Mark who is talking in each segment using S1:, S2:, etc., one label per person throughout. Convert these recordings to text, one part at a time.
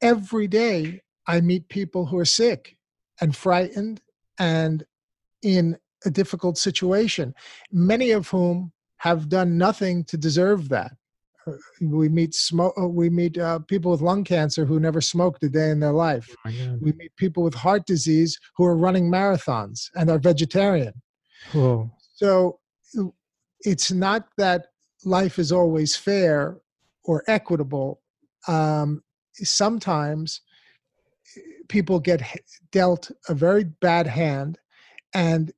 S1: every day I meet people who are sick and frightened and in a difficult situation, many of whom have done nothing to deserve that. Uh, we meet smoke. Uh, we meet uh, people with lung cancer who never smoked a day in their life. Oh we meet people with heart disease who are running marathons and are vegetarian. Whoa. So it's not that life is always fair or equitable. Um, sometimes people get dealt a very bad hand, and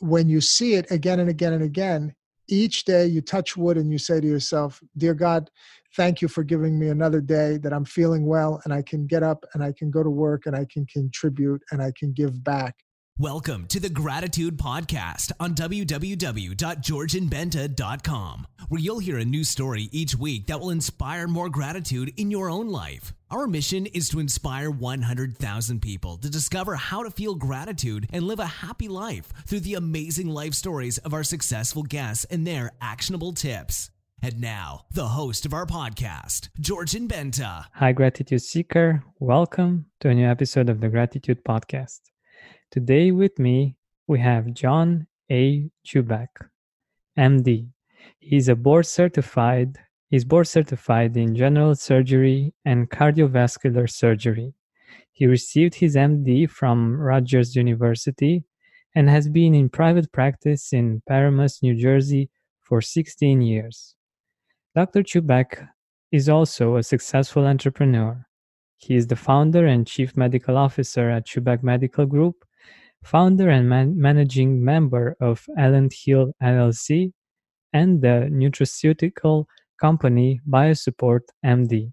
S1: when you see it again and again and again, each day you touch wood and you say to yourself, Dear God, thank you for giving me another day that I'm feeling well and I can get up and I can go to work and I can contribute and I can give back.
S2: Welcome to the Gratitude Podcast on www.georgianbenta.com, where you'll hear a new story each week that will inspire more gratitude in your own life. Our mission is to inspire 100,000 people to discover how to feel gratitude and live a happy life through the amazing life stories of our successful guests and their actionable tips. And now, the host of our podcast, Georgian Benta.
S3: Hi, Gratitude Seeker. Welcome to a new episode of the Gratitude Podcast. Today with me, we have John A. Chuback, MD. He's a board certified, he's board certified in general surgery and cardiovascular surgery. He received his MD from Rutgers University and has been in private practice in Paramus, New Jersey for 16 years. Dr. Chuback is also a successful entrepreneur. He is the founder and chief medical officer at Chuback Medical Group founder and man- managing member of Elant Hill LLC and the nutraceutical company BioSupport MD.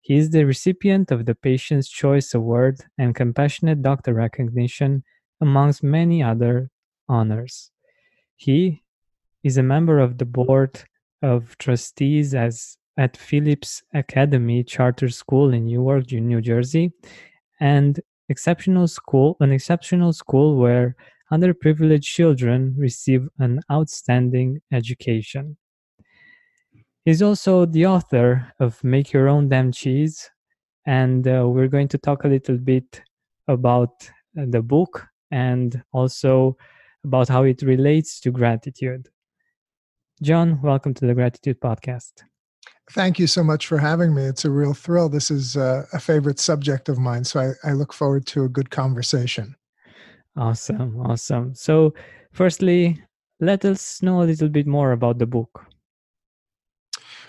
S3: He is the recipient of the Patient's Choice Award and Compassionate Doctor recognition, amongst many other honors. He is a member of the board of trustees as at Phillips Academy Charter School in Newark, New Jersey, and exceptional school, an exceptional school where underprivileged children receive an outstanding education. He's also the author of Make Your Own Damn Cheese, and uh, we're going to talk a little bit about the book and also about how it relates to gratitude. John, welcome to the Gratitude Podcast.
S1: Thank you so much for having me. It's a real thrill. This is a, a favorite subject of mine, so I, I look forward to a good conversation.
S3: Awesome, awesome. So, firstly, let us know a little bit more about the book.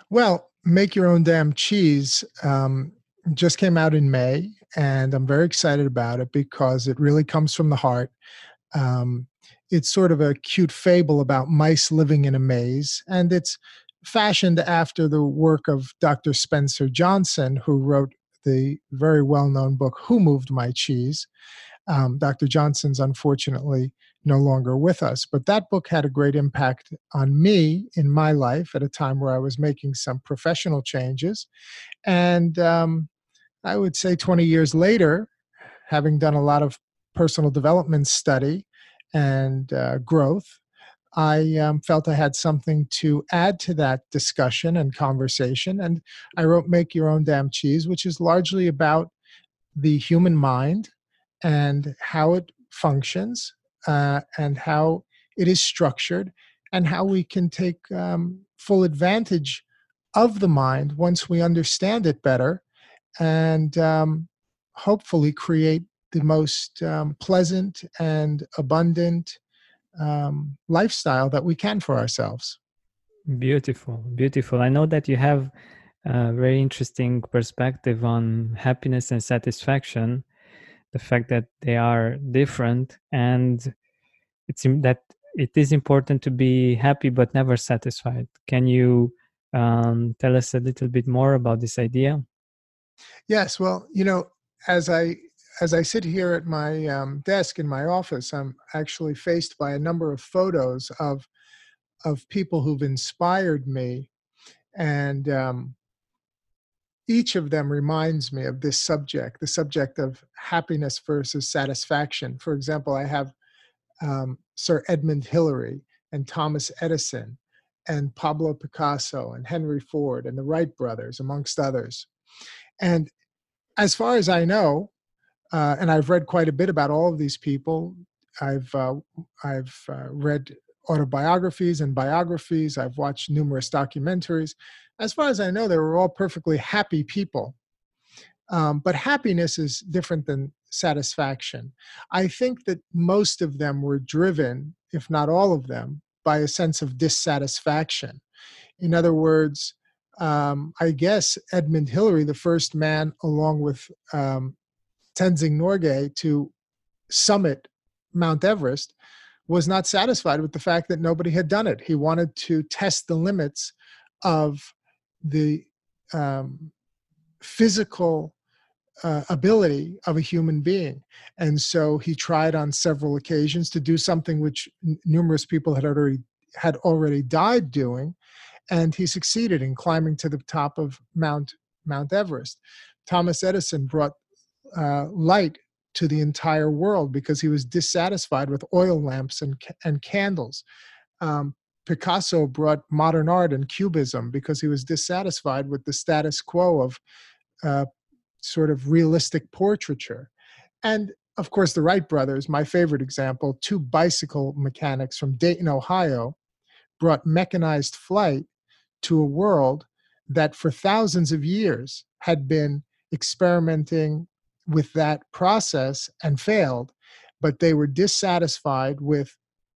S1: Well, Make Your Own Damn Cheese um, just came out in May, and I'm very excited about it because it really comes from the heart. Um, it's sort of a cute fable about mice living in a maze, and it's fashioned after the work of Dr. Spencer Johnson, who wrote the very well known book, Who Moved My Cheese? Um, Dr. Johnson's unfortunately no longer with us, but that book had a great impact on me in my life at a time where I was making some professional changes. And um, I would say 20 years later, having done a lot of personal development study and uh, growth, I um, felt I had something to add to that discussion and conversation. And I wrote Make Your Own Damn Cheese, which is largely about the human mind and how it functions uh, and how it is structured and how we can take um, full advantage of the mind once we understand it better and um, hopefully create the most um, pleasant and abundant um, lifestyle that we can for ourselves.
S3: Beautiful, beautiful. I know that you have a very interesting perspective on happiness and satisfaction, the fact that they are different, and it's that it is important to be happy but never satisfied. Can you um, tell us a little bit more about this idea?
S1: Yes. Well, you know, as I as I sit here at my um, desk in my office, I'm actually faced by a number of photos of of people who've inspired me, and um, each of them reminds me of this subject, the subject of happiness versus satisfaction. For example, I have um, Sir Edmund Hillary and Thomas Edison and Pablo Picasso and Henry Ford and the Wright brothers, amongst others. And as far as I know, uh, and I've read quite a bit about all of these people. I've uh, I've uh, read autobiographies and biographies. I've watched numerous documentaries. As far as I know, they were all perfectly happy people. Um, but happiness is different than satisfaction. I think that most of them were driven, if not all of them, by a sense of dissatisfaction. In other words, um, I guess Edmund Hillary, the first man, along with um, Tenzing Norgay, to summit Mount Everest, was not satisfied with the fact that nobody had done it. He wanted to test the limits of the um, physical uh, ability of a human being. And so he tried on several occasions to do something which n- numerous people had already had already died doing, and he succeeded in climbing to the top of Mount Mount Everest. Thomas Edison brought uh, light to the entire world because he was dissatisfied with oil lamps and and candles. Um, Picasso brought modern art and cubism because he was dissatisfied with the status quo of uh, sort of realistic portraiture. And of course, the Wright brothers, my favorite example, two bicycle mechanics from Dayton, Ohio, brought mechanized flight to a world that for thousands of years had been experimenting with that process and failed, but they were dissatisfied with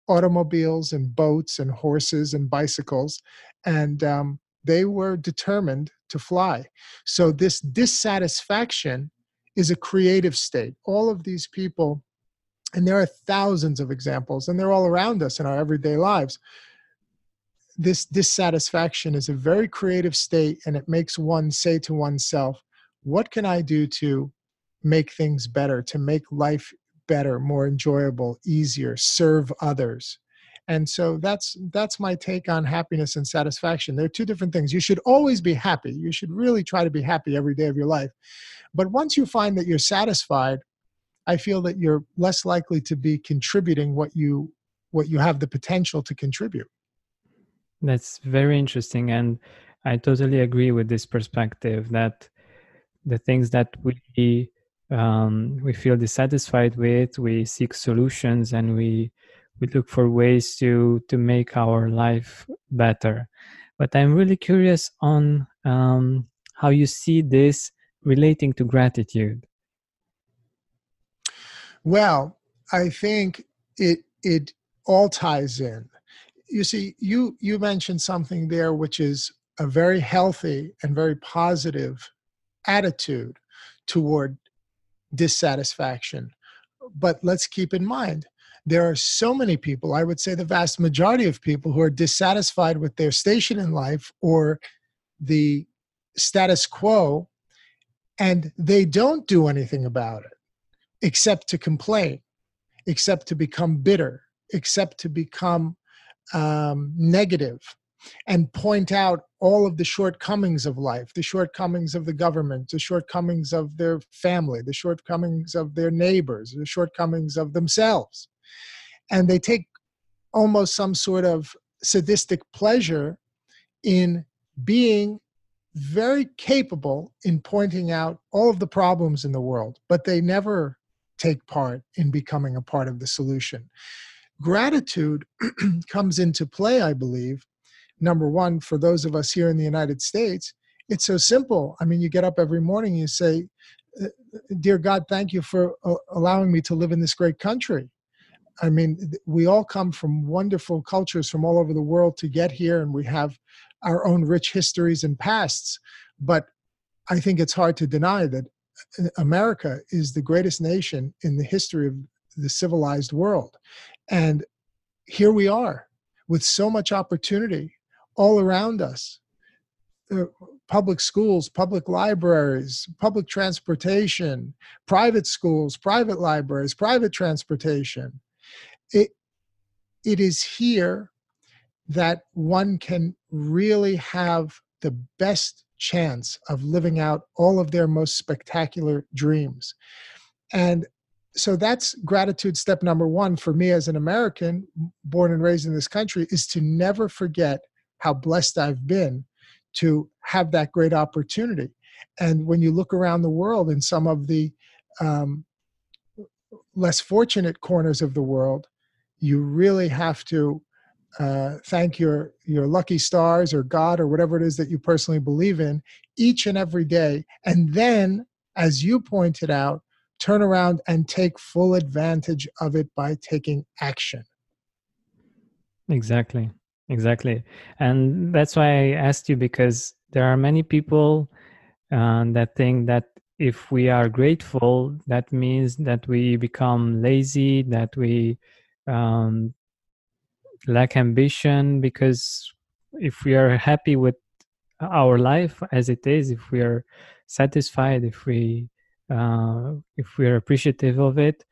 S1: automobiles and boats and horses and bicycles. And um, they were determined to fly. So, this dissatisfaction is a creative state. All of these people, and there are thousands of examples, and they're all around us in our everyday lives. This dissatisfaction is a very creative state, and it makes one say to oneself, What can I do to make things better, to make life better, more enjoyable, easier, serve others? and so that's that's my take on happiness and satisfaction. They're two different things. You should always be happy. You should really try to be happy every day of your life. But once you find that you're satisfied i feel that you're less likely to be contributing what you what you have the potential to contribute.
S3: That's very interesting and i totally agree with this perspective that the things that we um, we feel dissatisfied with we seek solutions and we we look for ways to to make our life better. But i'm really curious on um, how you see this relating to gratitude.
S1: Well i think it it all ties in. You see you you mentioned something there which is a very healthy and very positive attitude toward dissatisfaction. But let's keep in mind there are so many people, I would say the vast majority of people, who are dissatisfied with their station in life or the status quo, and they don't do anything about it except to complain, except to become bitter, except to become um, negative and point out all of the shortcomings of life the shortcomings of the government the shortcomings of their family the shortcomings of their neighbors the shortcomings of themselves and they take almost some sort of sadistic pleasure in being very capable in pointing out all of the problems in the world, but they never take part in becoming a part of the solution. Gratitude comes into play, I believe. Number one, for those of us here in the United States, it's so simple. I mean, you get up every morning, and you say, uh, Dear God, thank you for uh, allowing me to live in this great country. I mean, we all come from wonderful cultures from all over the world to get here, and we have our own rich histories and pasts. But I think it's hard to deny that uh, America is the greatest nation in the history of the civilized world. And here we are with so much opportunity all around us. Uh, public schools, public libraries, public transportation, private schools, private libraries, private transportation it it is here that one can really have the best chance of living out all of their most spectacular dreams. And so that's gratitude step number one for me as an American born and raised in this country is to never forget how blessed I've been to have that great opportunity. And when you look around the world in some of the um, less fortunate corners of the world, you really have to uh, thank your your lucky stars or God or whatever it is that you personally believe in each and every day, and then, as you pointed out, turn around and take full advantage of it by taking action.
S3: Exactly, exactly, and that's why I asked you because there are many people uh, that think that if we are grateful, that means that we become lazy, that we um, lack ambition because if we are happy with our life as it is if we are satisfied if we uh, if we are appreciative of it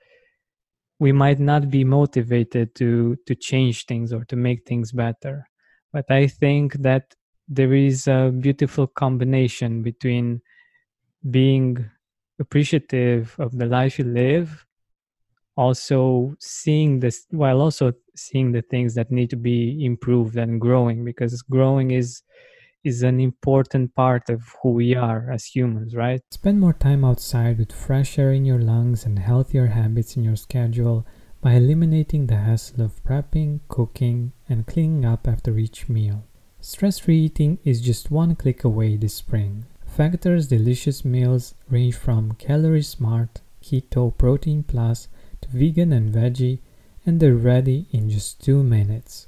S3: we might not be motivated to to change things or to make things better. But i think that there is a beautiful combination between being appreciative of the life you live also seeing this while also seeing the things that need to be improved and growing because growing is is an important part of who we are as humans right? Spend more time outside with fresh air in your lungs and healthier habits in your schedule by eliminating the hassle of prepping cooking and cleaning up after each meal. Stress-free eating is just one click away this spring. Factor's delicious meals range from calorie smart keto protein plus to vegan and veggie, and they're ready in just two minutes.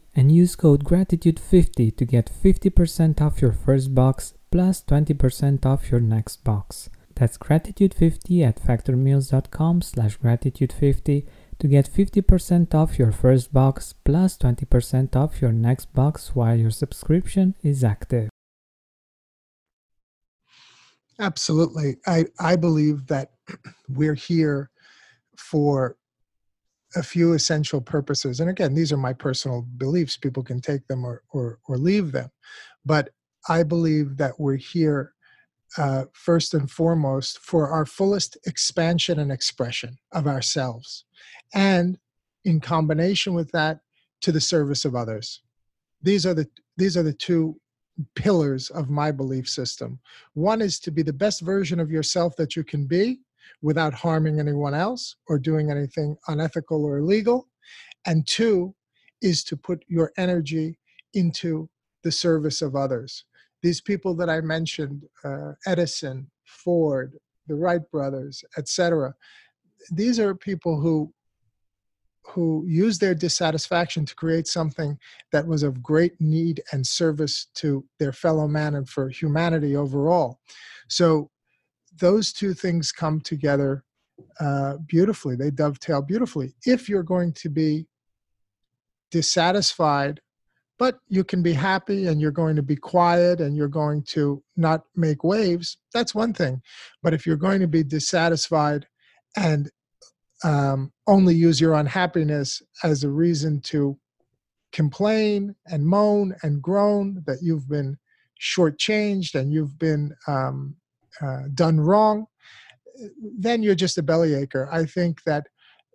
S3: and use code gratitude50 to get 50% off your first box plus 20% off your next box. That's gratitude50 at factormeals.com slash gratitude50 to get 50% off your first box plus 20% off your next box while your subscription is active.
S1: Absolutely. I, I believe that we're here for a few essential purposes. And again, these are my personal beliefs. People can take them or, or, or leave them. But I believe that we're here uh, first and foremost for our fullest expansion and expression of ourselves. And in combination with that, to the service of others. These are the these are the two pillars of my belief system. One is to be the best version of yourself that you can be, without harming anyone else or doing anything unethical or illegal. And two is to put your energy into the service of others. These people that I mentioned, uh, Edison, Ford, the Wright brothers, etc., these are people who who used their dissatisfaction to create something that was of great need and service to their fellow man and for humanity overall. So those two things come together uh, beautifully. They dovetail beautifully. If you're going to be dissatisfied, but you can be happy and you're going to be quiet and you're going to not make waves, that's one thing. But if you're going to be dissatisfied and um, only use your unhappiness as a reason to complain and moan and groan that you've been shortchanged and you've been um, uh, done wrong, then you're just a bellyacre. I think that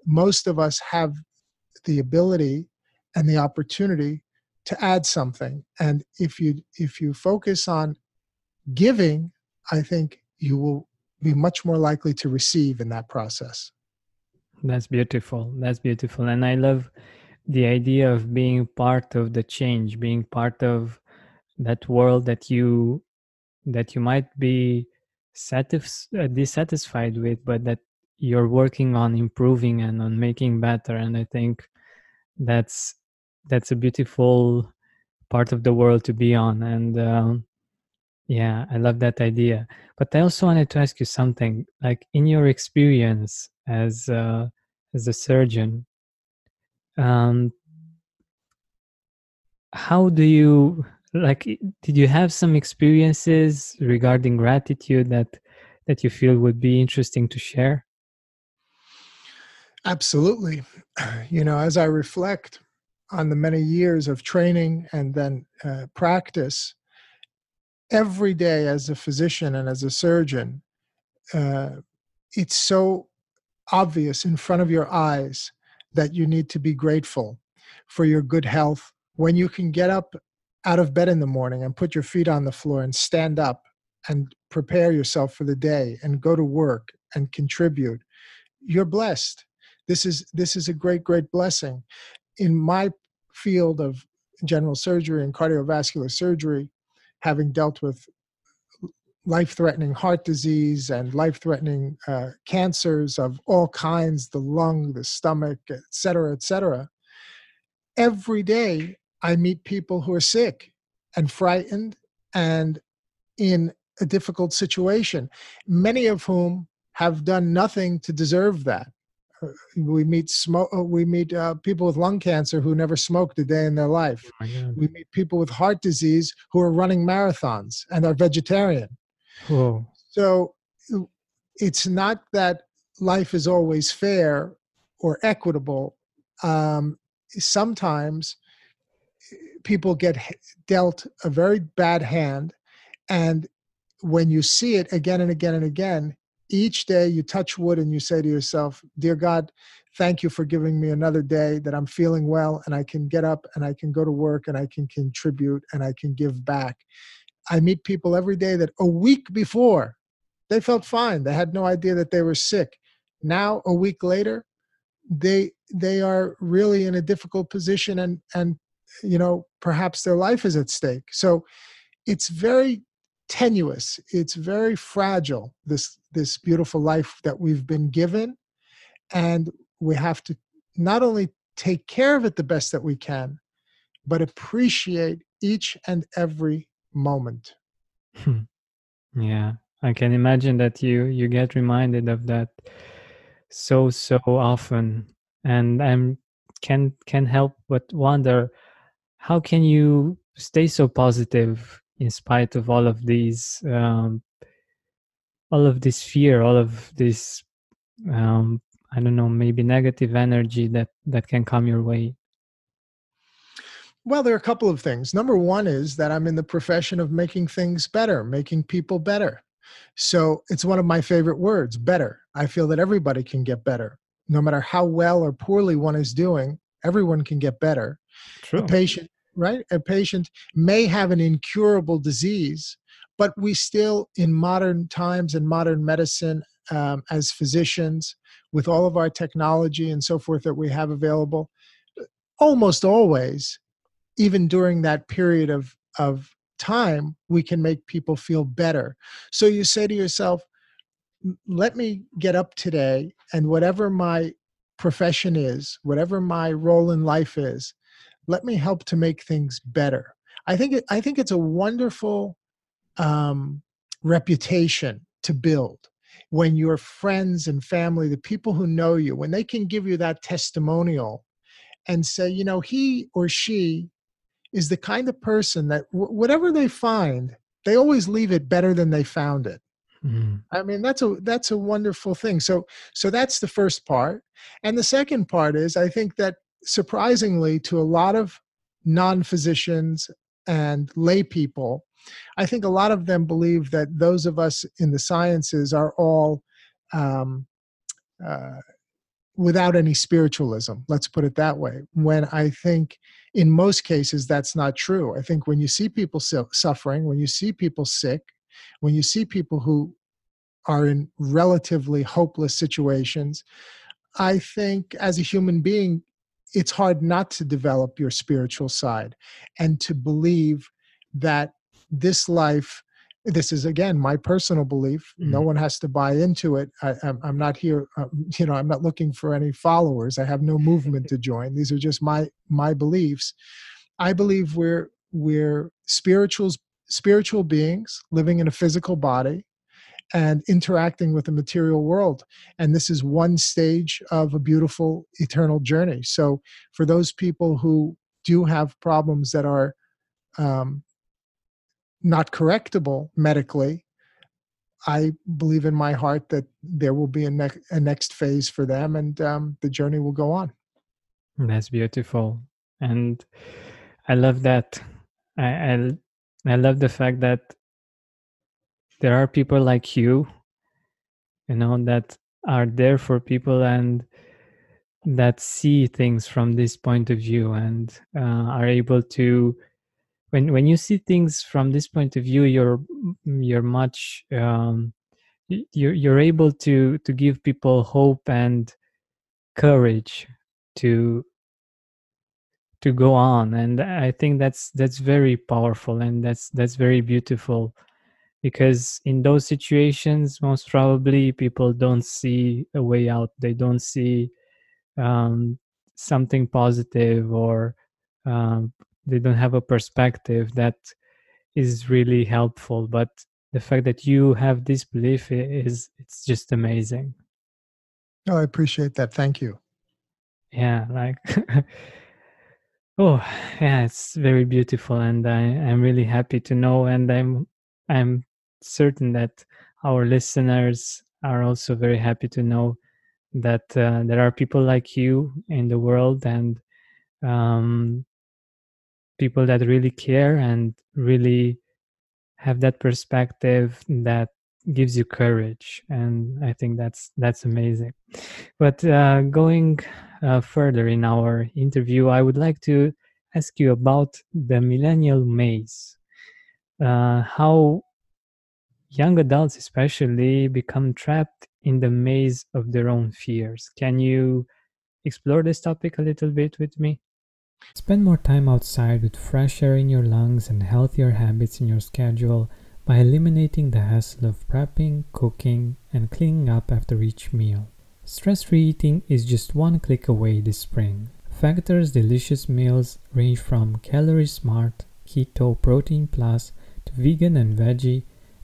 S1: most of us have the ability and the opportunity to add something. And if you if you focus on giving, I think you will be much more likely to receive in that process.
S3: That's beautiful. That's beautiful. And I love the idea of being part of the change, being part of that world that you that you might be satis- uh, dissatisfied with, but that you're working on improving and on making better. And I think that's that's a beautiful part of the world to be on. And um, yeah, I love that idea. But I also wanted to ask you something. Like in your experience as uh, as a surgeon, um, how do you like did you have some experiences regarding gratitude that that you feel would be interesting to share
S1: Absolutely. You know, as I reflect on the many years of training and then uh, practice, every day as a physician and as a surgeon, uh, it's so obvious in front of your eyes that you need to be grateful for your good health when you can get up out of bed in the morning and put your feet on the floor and stand up and prepare yourself for the day and go to work and contribute you're blessed this is this is a great great blessing in my field of general surgery and cardiovascular surgery having dealt with life threatening heart disease and life threatening uh, cancers of all kinds the lung, the stomach, et cetera, et cetera. Every day, I meet people who are sick and frightened and in a difficult situation, many of whom have done nothing to deserve that. Uh, we meet smoke. Uh, we meet uh, people with lung cancer who never smoked a day in their life. Oh we meet people with heart disease who are running marathons and are vegetarian. Whoa. So it's not that life is always fair or equitable. Um, sometimes people get dealt a very bad hand, and when you see it again and again and again, each day you touch wood and you say to yourself, Dear God, thank you for giving me another day that I'm feeling well and I can get up and I can go to work and I can contribute and I can give back. I meet people every day that a week before they felt fine. They had no idea that they were sick. Now, a week later, they they are really in a difficult position and and you know perhaps their life is at stake. So it's very tenuous. It's very fragile. This this beautiful life that we've been given, and we have to not only take care of it the best that we can, but appreciate each and every moment.
S3: Hmm. yeah, I can imagine that you you get reminded of that so so often, and I'm can can help but wonder how can you stay so positive in spite of all of these um, all of this fear all of this um, i don't know maybe negative energy that that can come your way
S1: well, there are a couple of things. Number one is that I'm in the profession of making things better, making people better. So it's one of my favorite words, better. I feel that everybody can get better. No matter how well or poorly one is doing, everyone can get better. True. Patient, right? A patient may have an incurable disease, but we still, in modern times and modern medicine, um, as physicians, with all of our technology and so forth that we have available, almost always even during that period of of time we can make people feel better so you say to yourself let me get up today and whatever my profession is whatever my role in life is let me help to make things better i think it, i think it's a wonderful um, reputation to build when your friends and family the people who know you when they can give you that testimonial and say you know he or she is the kind of person that w- whatever they find, they always leave it better than they found it. Mm. I mean, that's a that's a wonderful thing. So so that's the first part, and the second part is I think that surprisingly to a lot of non-physicians and lay people, I think a lot of them believe that those of us in the sciences are all um, uh, without any spiritualism let's put it that way when i think in most cases that's not true. I think when you see people suffering when you see people sick when you see people who are in relatively hopeless situations i think as a human being it's hard not to develop your spiritual side and to believe that this life this is again my personal belief mm-hmm. no one has to buy into it. I, am not here um, you know i'm not looking for any followers. I have no movement to join. These are just my my beliefs. I believe we're we're spirituals spiritual beings living in a physical body and interacting with the material world and this is one stage of a beautiful eternal journey so for those people who do have problems that are um, not correctable medically, I believe in my heart that there will be a, ne- a next phase for them, and um, the journey will go on.
S3: That's beautiful, and I love that. I, I I love the fact that there are people like you, you know, that are there for people and that see things from this point of view and uh, are able to when when you see things from this point of view you're you're much um, you're you're able to to give people hope and courage to to go on. And i think that's that's very powerful and that's that's very beautiful because in those situations most probably people don't see a way out. They don't see um, something positive or um, they don't have a perspective that is really helpful. But the fact that you have this belief is it's just amazing.
S1: Oh i appreciate that. Thank you.
S3: Yeah like oh yeah it's very beautiful and i i'm really happy to know and i'm i'm certain that our listeners are also very happy to know that uh, there are people like you in the world and um, people that really care and really have that perspective that gives you courage. And i think that's that's amazing. But uh, going uh, further in our interview i would like to ask you about the millennial maze. Uh, how young adults especially become trapped in the maze of their own fears can you explore this topic a little bit with me
S4: Spend more time outside with fresh air in your lungs and healthier habits in your schedule by eliminating the hassle of prepping, cooking, and cleaning up after each meal. Stress free eating is just one click away this spring. Factor's delicious meals range from calorie smart, keto, protein plus, to vegan and veggie,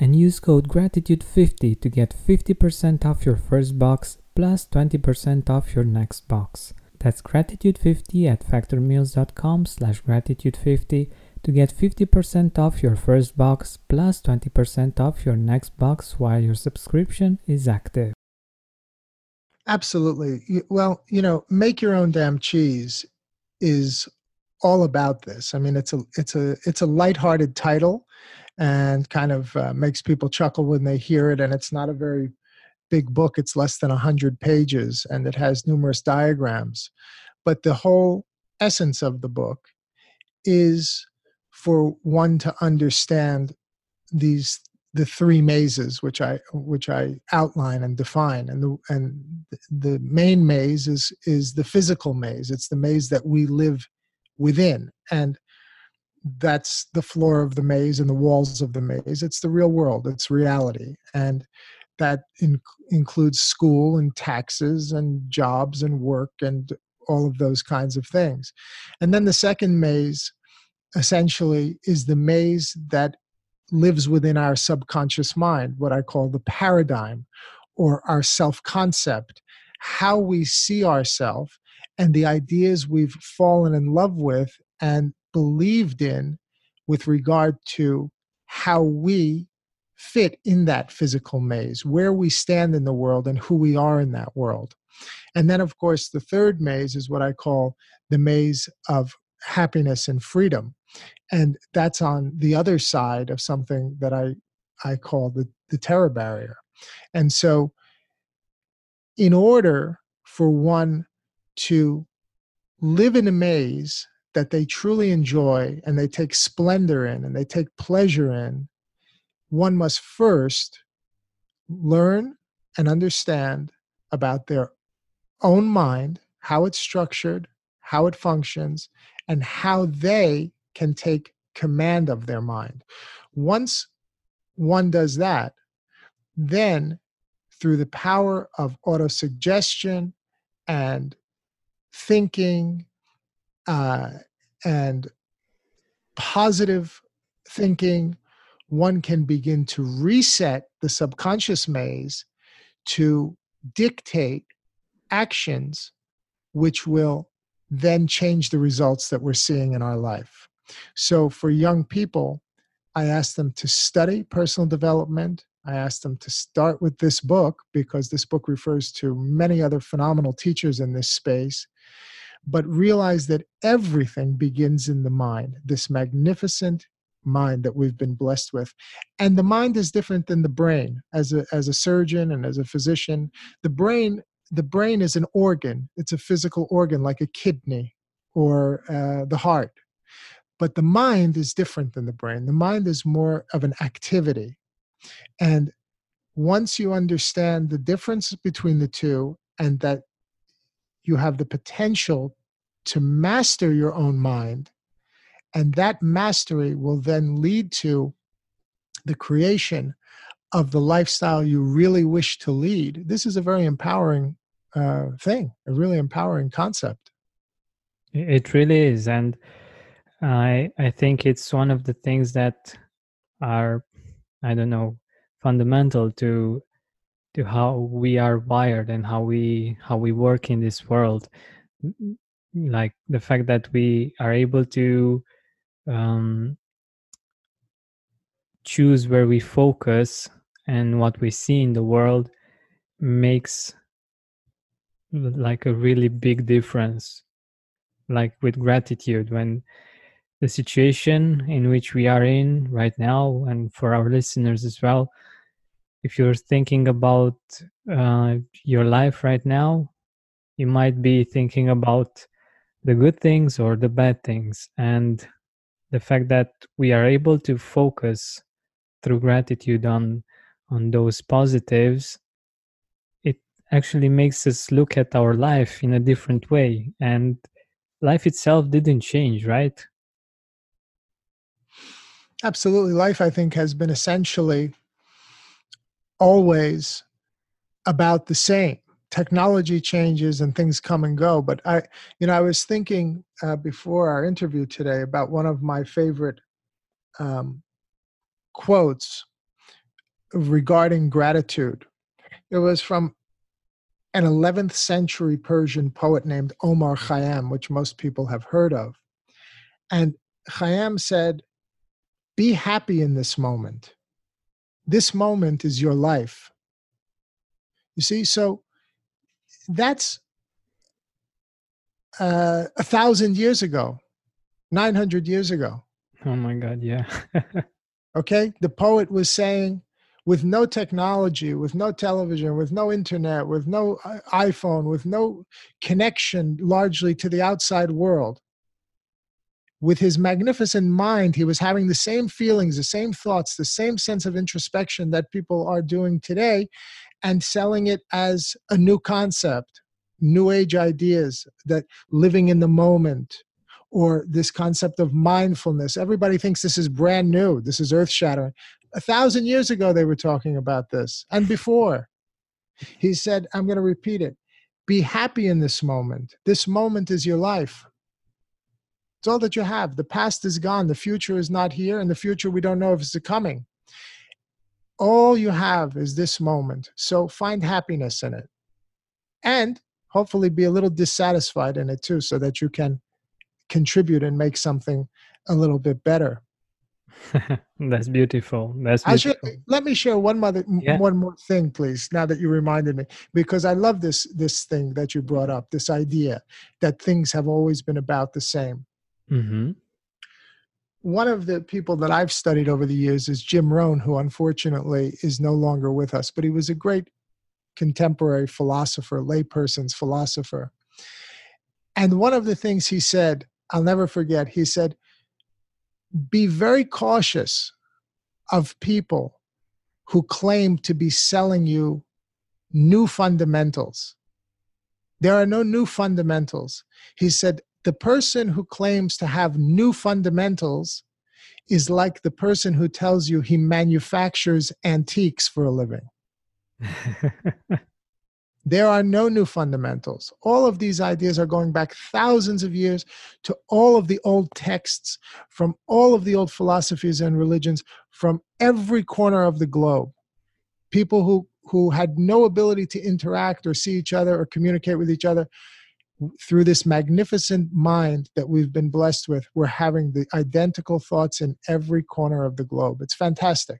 S4: and use code gratitude50 to get 50% off your first box plus 20% off your next box. That's gratitude50 at factormeals.com slash gratitude50 to get 50% off your first box plus 20% off your next box while your subscription is active.
S1: Absolutely. Well, you know, make your own damn cheese is all about this. I mean, it's a it's a it's a lighthearted title and kind of uh, makes people chuckle when they hear it and it's not a very big book. It's less than 100 pages and it has numerous diagrams. But the whole essence of the book is for one to understand these the three mazes which I which I outline and define and the and the main maze is is the physical maze it's the maze that we live within and that's the floor of the maze and the walls of the maze it's the real world it's reality and that in, includes school and taxes and jobs and work and all of those kinds of things. And then the second maze essentially is the maze that lives within our subconscious mind, what I call the paradigm or our self concept, how we see ourselves and the ideas we've fallen in love with and believed in with regard to how we fit in that physical maze, where we stand in the world and who we are in that world. And then, of course, the third maze is what I call the maze of happiness and freedom. And that's on the other side of something that I, I call the, the terror barrier. And so, in order for one to live in a maze that they truly enjoy and they take splendor in and they take pleasure in, one must first learn and understand about their own mind, how it's structured, how it functions, and how they can take command of their mind. Once one does that, then through the power of autosuggestion and thinking uh, and positive thinking, one can begin to reset the subconscious maze to dictate actions which will then change the results that we're seeing in our life. So, for young people, I ask them to study personal development. I asked them to start with this book because this book refers to many other phenomenal teachers in this space. But realize that everything begins in the mind, this magnificent mind that we've been blessed with. And the mind is different than the brain. As a, as a surgeon and as a physician, the brain the brain is an organ. It's a physical organ like a kidney or uh, the heart. But the mind is different than the brain. The mind is more of an activity. And once you understand the difference between the two and that you have the potential to master your own mind, and that mastery will then lead to the creation of the lifestyle you really wish to lead. This is a very empowering uh, thing, a really empowering concept.
S3: It really is, and I I think it's one of the things that are I don't know fundamental to to how we are wired and how we how we work in this world. Like the fact that we are able to um, choose where we focus and what we see in the world makes like a really big difference. Like with gratitude when the situation in which we are in right now and for our listeners as well. If you're thinking about uh, your life right now you might be thinking about the good things or the bad things. And the fact that we are able to focus through gratitude on on those positives it actually makes us look at our life in a different way. And life itself didn't change right
S1: absolutely. Life i think has been essentially always about the same. Technology changes and things come and go but i you know i was thinking uh, before our interview today about one of my favorite um, quotes regarding gratitude. It was from an 11th century Persian poet named Omar Khayyam, which most people have heard of. And Khayyam said, Be happy in this moment. This moment is your life. You see, so that's uh, a thousand years ago, 900 years ago.
S3: Oh my God, yeah.
S1: okay, the poet was saying, with no technology, with no television, with no internet, with no iPhone, with no connection largely to the outside world. With his magnificent mind, he was having the same feelings, the same thoughts, the same sense of introspection that people are doing today, and selling it as a new concept, new age ideas that living in the moment, or this concept of mindfulness. Everybody thinks this is brand new, this is earth shattering a thousand years ago they were talking about this and before. He said i'm going to repeat it be happy in this moment. This moment is your life it's all that you have the past is gone the future is not here and the future we don't know if it's coming all you have is this moment so find happiness in it and hopefully be a little dissatisfied in it too so that you can contribute and make something a little bit better
S3: That's beautiful. That's beautiful.
S1: Should, let me share one more yeah. one more thing, please. Now that you reminded me, because I love this this thing that you brought up, this idea that things have always been about the same.
S3: Mm-hmm.
S1: One of the people that I've studied over the years is Jim Rohn, who unfortunately is no longer with us, but he was a great contemporary philosopher, layperson's philosopher. And one of the things he said, I'll never forget, he said, be very cautious of people who claim to be selling you new fundamentals. There are no new fundamentals. He said, the person who claims to have new fundamentals is like the person who tells you he manufactures antiques for a living. there are no new fundamentals. All of these ideas are going back thousands of years to all of the old texts from all of the old philosophies and religions from every corner of the globe. People who, who had no ability to interact or see each other or communicate with each other through this magnificent mind that we've been blessed with, we're having the identical thoughts in every corner of the globe. It's fantastic.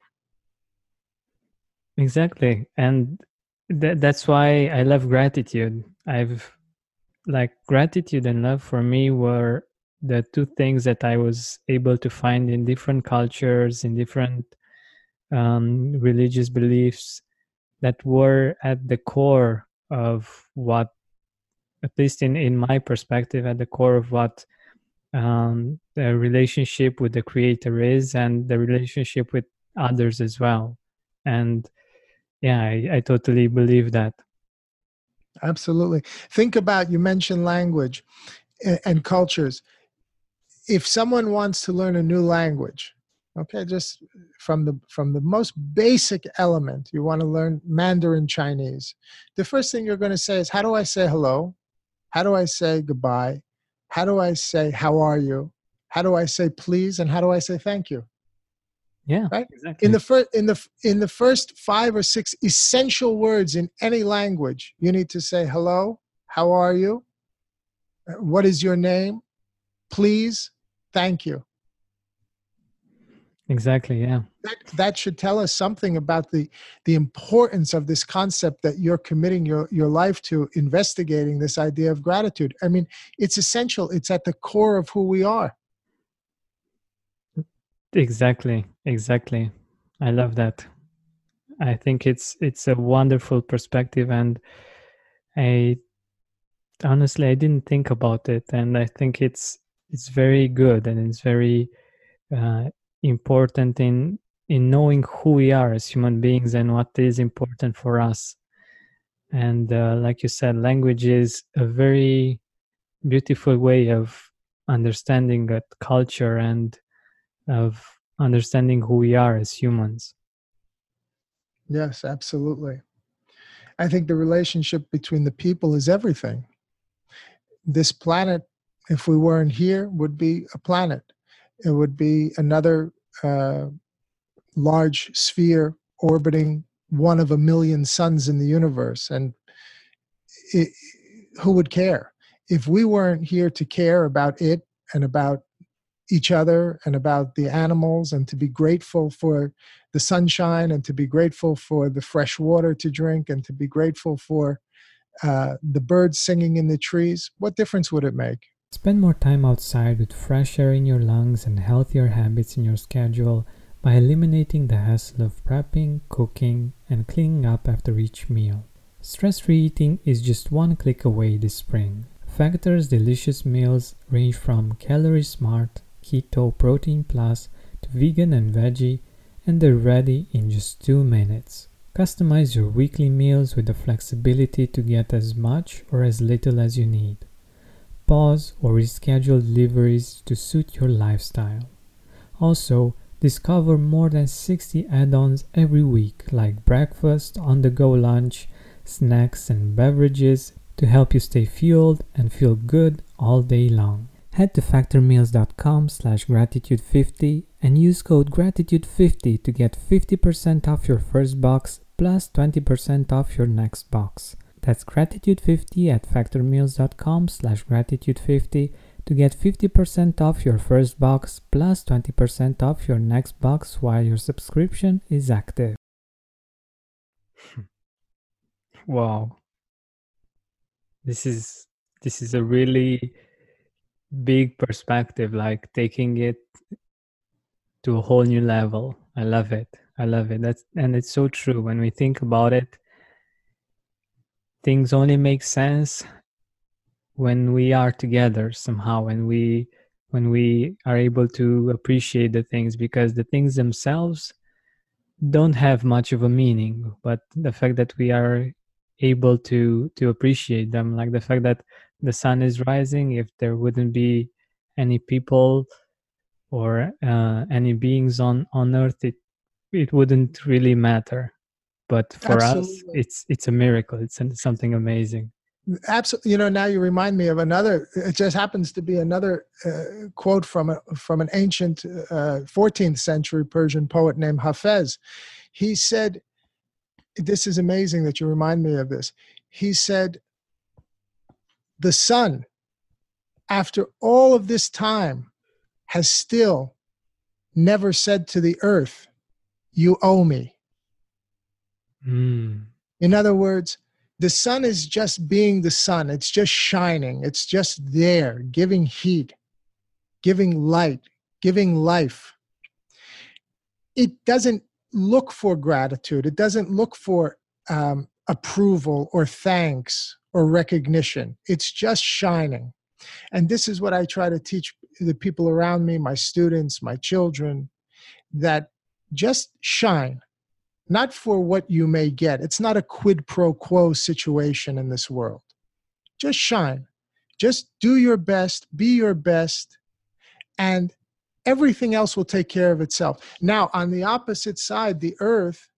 S3: Exactly. And th- that's why I love gratitude. I've like gratitude and love for me were the two things that I was able to find in different cultures, in different um, religious beliefs that were at the core of what at least in in my perspective at the core of what um, the relationship with the creator is and the relationship with others as well. And yeah I, I totally believe that.
S1: Absolutely. Think about you mentioned language and, and cultures. If someone wants to learn a new language okay just from the from the most basic element you want to learn mandarin chinese the first thing you're going to say is how do i say hello how do I say goodbye? How do I say, how are you? How do I say please? And how do I say thank you?
S3: Yeah.
S1: Right? Exactly. In the first in the in the first five or six essential words in any language, you need to say hello, how are you? Uh, what is your name? Please, thank you.
S3: Exactly, yeah.
S1: That, that should tell us something about the, the importance of this concept that you're committing your, your life to investigating this idea of gratitude. I mean, it's essential, it's at the core of who we are.
S3: Exactly, exactly. I love that. I think it's it's a wonderful perspective and I honestly I didn't think about it and I think it's it's very good and it's very uh, important in in knowing who we are as human beings and what is important for us. And uh, like you said language is a very beautiful way of understanding that culture and of understanding who we are as humans.
S1: Yes absolutely. I think the relationship between the people is everything. This planet if we weren't here would be a planet. It would be another uh, large sphere orbiting one of a million suns in the universe. And it, who would care? If we weren't here to care about it and about each other and about the animals and to be grateful for the sunshine and to be grateful for the fresh water to drink and to be grateful for uh, the birds singing in the trees, what difference would it make?
S4: Spend more time outside with fresh air in your lungs and healthier habits in your schedule by eliminating the hassle of prepping, cooking, and cleaning up after each meal. Stress free eating is just one click away this spring. Factor's delicious meals range from calorie smart, keto, protein plus to vegan and veggie, and they're ready in just two minutes. Customize your weekly meals with the flexibility to get as much or as little as you need pause or reschedule deliveries to suit your lifestyle. Also, discover more than 60 add ons every week, like breakfast, on the go lunch, snacks, and beverages to help you stay fueled and feel good all day long. Head to factormeals.com slash gratitude50 and use code gratitude50 to get 50% off your first box plus 20% off your next box. That's gratitude50 at factormeals.com slash gratitude50 to get 50% off your first box plus 20% off your next box while your subscription is active.
S3: wow. This is this is a really big perspective like taking it to a whole new level. I love it. I love it. That's and it's so true when we think about it things only make sense when we are together somehow when we when we are able to appreciate the things because the things themselves don't have much of a meaning but the fact that we are able to to appreciate them like the fact that the sun is rising if there wouldn't be any people or uh, any beings on on earth it it wouldn't really matter. But for
S1: Absolutely.
S3: us it's it's a miracle. It's something amazing
S1: absolutely you know now you remind me of another it just happens to be another uh, quote from a from an ancient uh, 14th century persian poet named hafez. He said this is amazing that you remind me of this. He said the sun after all of this time has still never said to the earth you owe me
S3: mm.
S1: in other words the sun is just being the sun. It's just shining. It's just there giving heat giving light giving life. It doesn't look for gratitude. It doesn't look for um, approval or thanks or recognition. It's just shining. And this is what i try to teach the people around me my students my children that just shine not for what you may get. It's not a quid pro quo situation in this world. Just shine. Just do your best, be your best, and everything else will take care of itself. Now, on the opposite side, the earth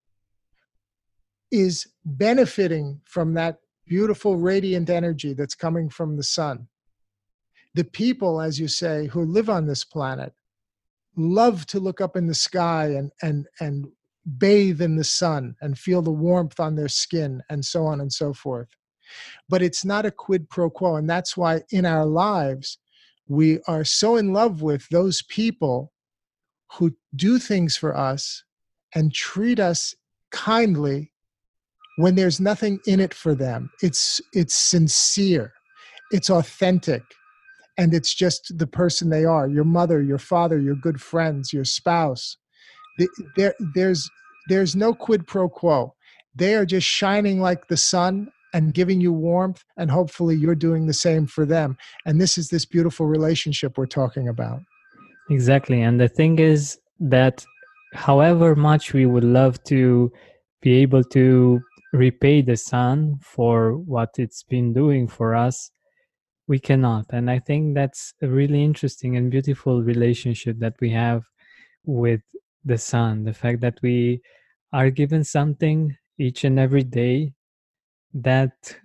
S1: is benefiting from that beautiful radiant energy that's coming from the sun. The people, as you say, who live on this planet love to look up in the sky and and and bathe in the sun and feel the warmth on their skin and so on and so forth. But it's not a quid pro quo. And that's why in our lives, we are so in love with those people who do things for us and treat us kindly when there's nothing in it for them. It's, it's sincere, it's authentic, and it's just the person they are your mother, your father, your good friends, your spouse there there's there's no quid pro quo. They are just shining like the sun and giving you warmth and hopefully you're doing the same for them. And this is this beautiful relationship we're talking about.
S3: Exactly. And the thing is that however much we would love to be able to repay the sun for what it's been doing for us we cannot. And i think that's a really interesting and beautiful relationship that we have with the sun the fact that we are given something each and every day that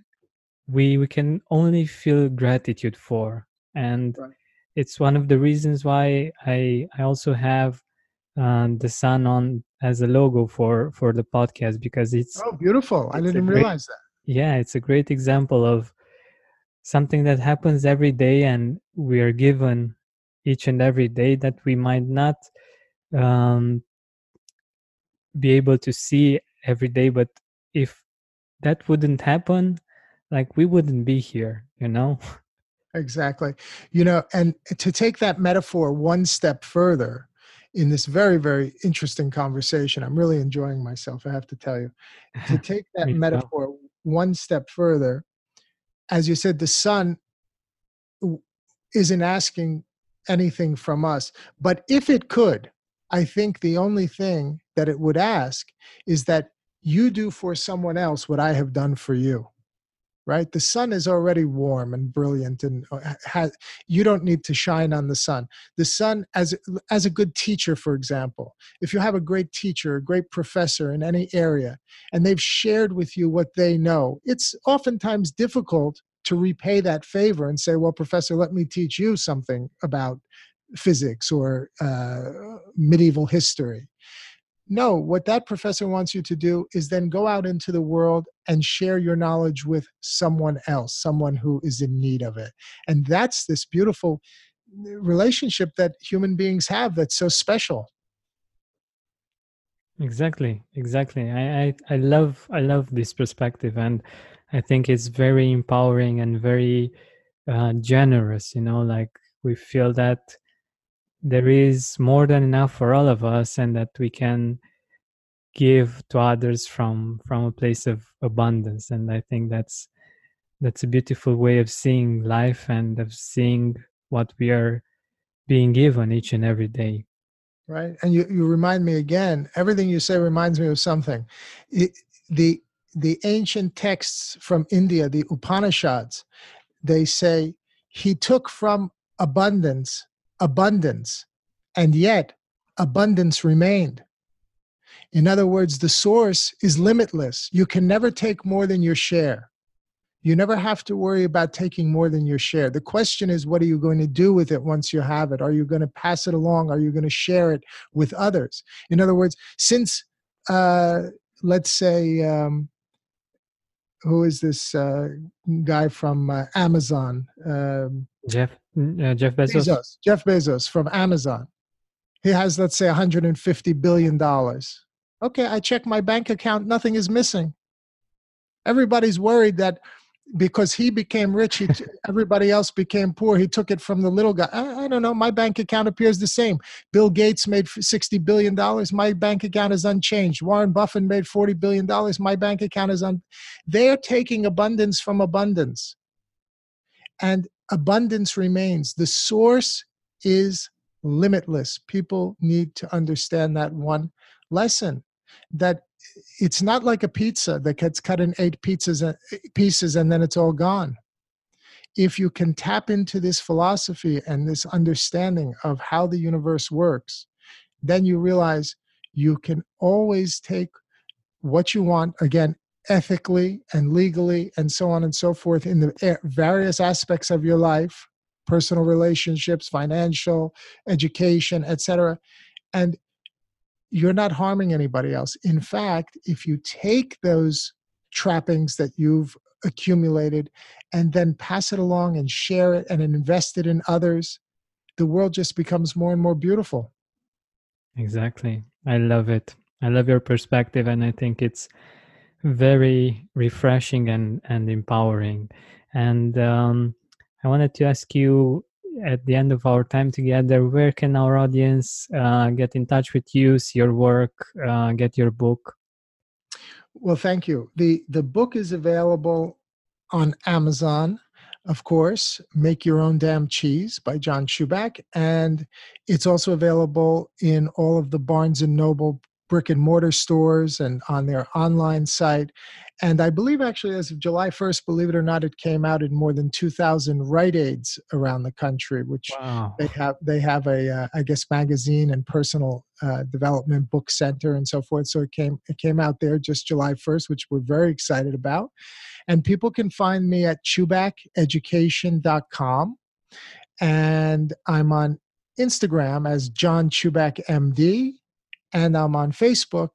S3: we we can only feel gratitude for. And right. it's one of the reasons why i i also have uh, the sun on as a logo for for the podcast because it's
S1: oh beautiful. I didn't great, realize that.
S3: Yeah it's a great example of something that happens every day and we are given each and every day that we might not um, be able to see every day but if that wouldn't happen like we wouldn't be here you know?
S1: Exactly. You know and to take that metaphor one step further in this very very interesting conversation i'm really enjoying myself i have to tell you. To take that metaphor one step further as you said the sun isn't asking anything from us but if it could I think the only thing that it would ask is that you do for someone else what I have done for you. Right? The sun is already warm and brilliant, and uh, has, you don't need to shine on the sun. The sun, as as a good teacher, for example, if you have a great teacher, a great professor in any area, and they've shared with you what they know, it's oftentimes difficult to repay that favor and say, "Well, professor, let me teach you something about physics or uh, medieval history. No, what that professor wants you to do is then go out into the world and share your knowledge with someone else, someone who is in need of it. And that's this beautiful relationship that human beings have that's so special.
S3: Exactly, exactly. I, I, I love I love this perspective and I think it's very empowering and very uh, generous, you know, like we feel that there is more than enough for all of us and that we can give to others from from a place of abundance. And i think that's that's a beautiful way of seeing life and of seeing what we are being given each and every day.
S1: Right? And you, you remind me again everything you say reminds me of something. The the ancient texts from india the upanishads they say he took from abundance abundance, and yet abundance remained. In other words, the source is limitless. You can never take more than your share. You never have to worry about taking more than your share. The question is, what are you going to do with it once you have it? Are you going to pass it along? Are you going to share it with others? In other words, since, uh, let's say, um, who is this uh, guy from uh, Amazon? Um,
S3: Jeff uh, Jeff Bezos. Bezos.
S1: Jeff Bezos from Amazon. He has, let's say, 150 billion dollars. Okay, I check my bank account, nothing is missing. Everybody's worried that because he became rich, he, everybody else became poor. He took it from the little guy. I, I, don't know. My bank account appears the same. Bill Gates made $60 billion. My bank account is unchanged. Warren Buffett made $40 billion. My bank account is un. They're taking abundance from abundance. And abundance remains. The source is limitless. People need to understand that one lesson that it's not like a pizza that gets cut in eight pizzas uh, pieces and then it's all gone if you can tap into this philosophy and this understanding of how the universe works then you realize you can always take what you want again ethically and legally and so on and so forth in the eh, various aspects of your life personal relationships financial education etc and you're not harming anybody else. In fact, if you take those trappings that you've accumulated and then pass it along and share it and invest it in others, the world just becomes more and more beautiful.
S3: Exactly. I love it. I love your perspective and I think it's very refreshing and and empowering. And um, I wanted to ask you at the end of our time together, where can our audience uh, get in touch with you, see your work, uh, get your book?
S1: Well, thank you. the The book is available on Amazon, of course. Make Your Own Damn Cheese by John Chuback, and it's also available in all of the Barnes and Noble brick and mortar stores and on their online site. And I believe actually, as of July 1st, believe it or not, it came out in more than 2,000 Rite Aids around the country, which wow. they have. They have a, uh, I guess, magazine and personal uh, development book center and so forth. So it came it came out there just July 1st, which we're very excited about. And people can find me at chubackeducation.com, and I'm on Instagram as John Chuback MD, and I'm on Facebook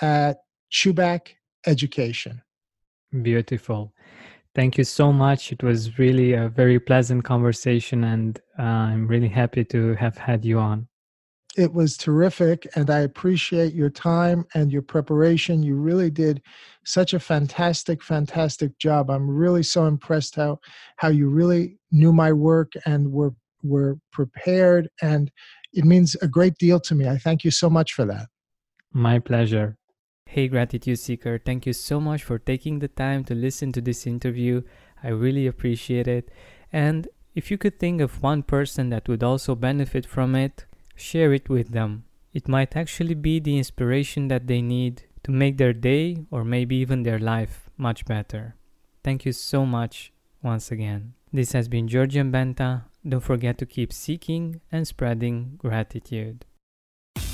S1: at Chuback Education.
S3: Beautiful. Thank you so much. It was really a very pleasant conversation, and uh, I'm really happy to have had you on.
S1: It was terrific, and I appreciate your time and your preparation. You really did such a fantastic, fantastic job. I'm really so impressed how how you really knew my work and were were prepared and it means a great deal to me. I thank you so much for that.
S3: My pleasure. Hey, Gratitude Seeker, thank you so much for taking the time to listen to this interview. I really appreciate it. And if you could think of one person that would also benefit from it, share it with them. It might actually be the inspiration that they need to make their day or maybe even their life much better. Thank you so much once again. This has been Georgian Benta. Don't forget to keep seeking and spreading gratitude.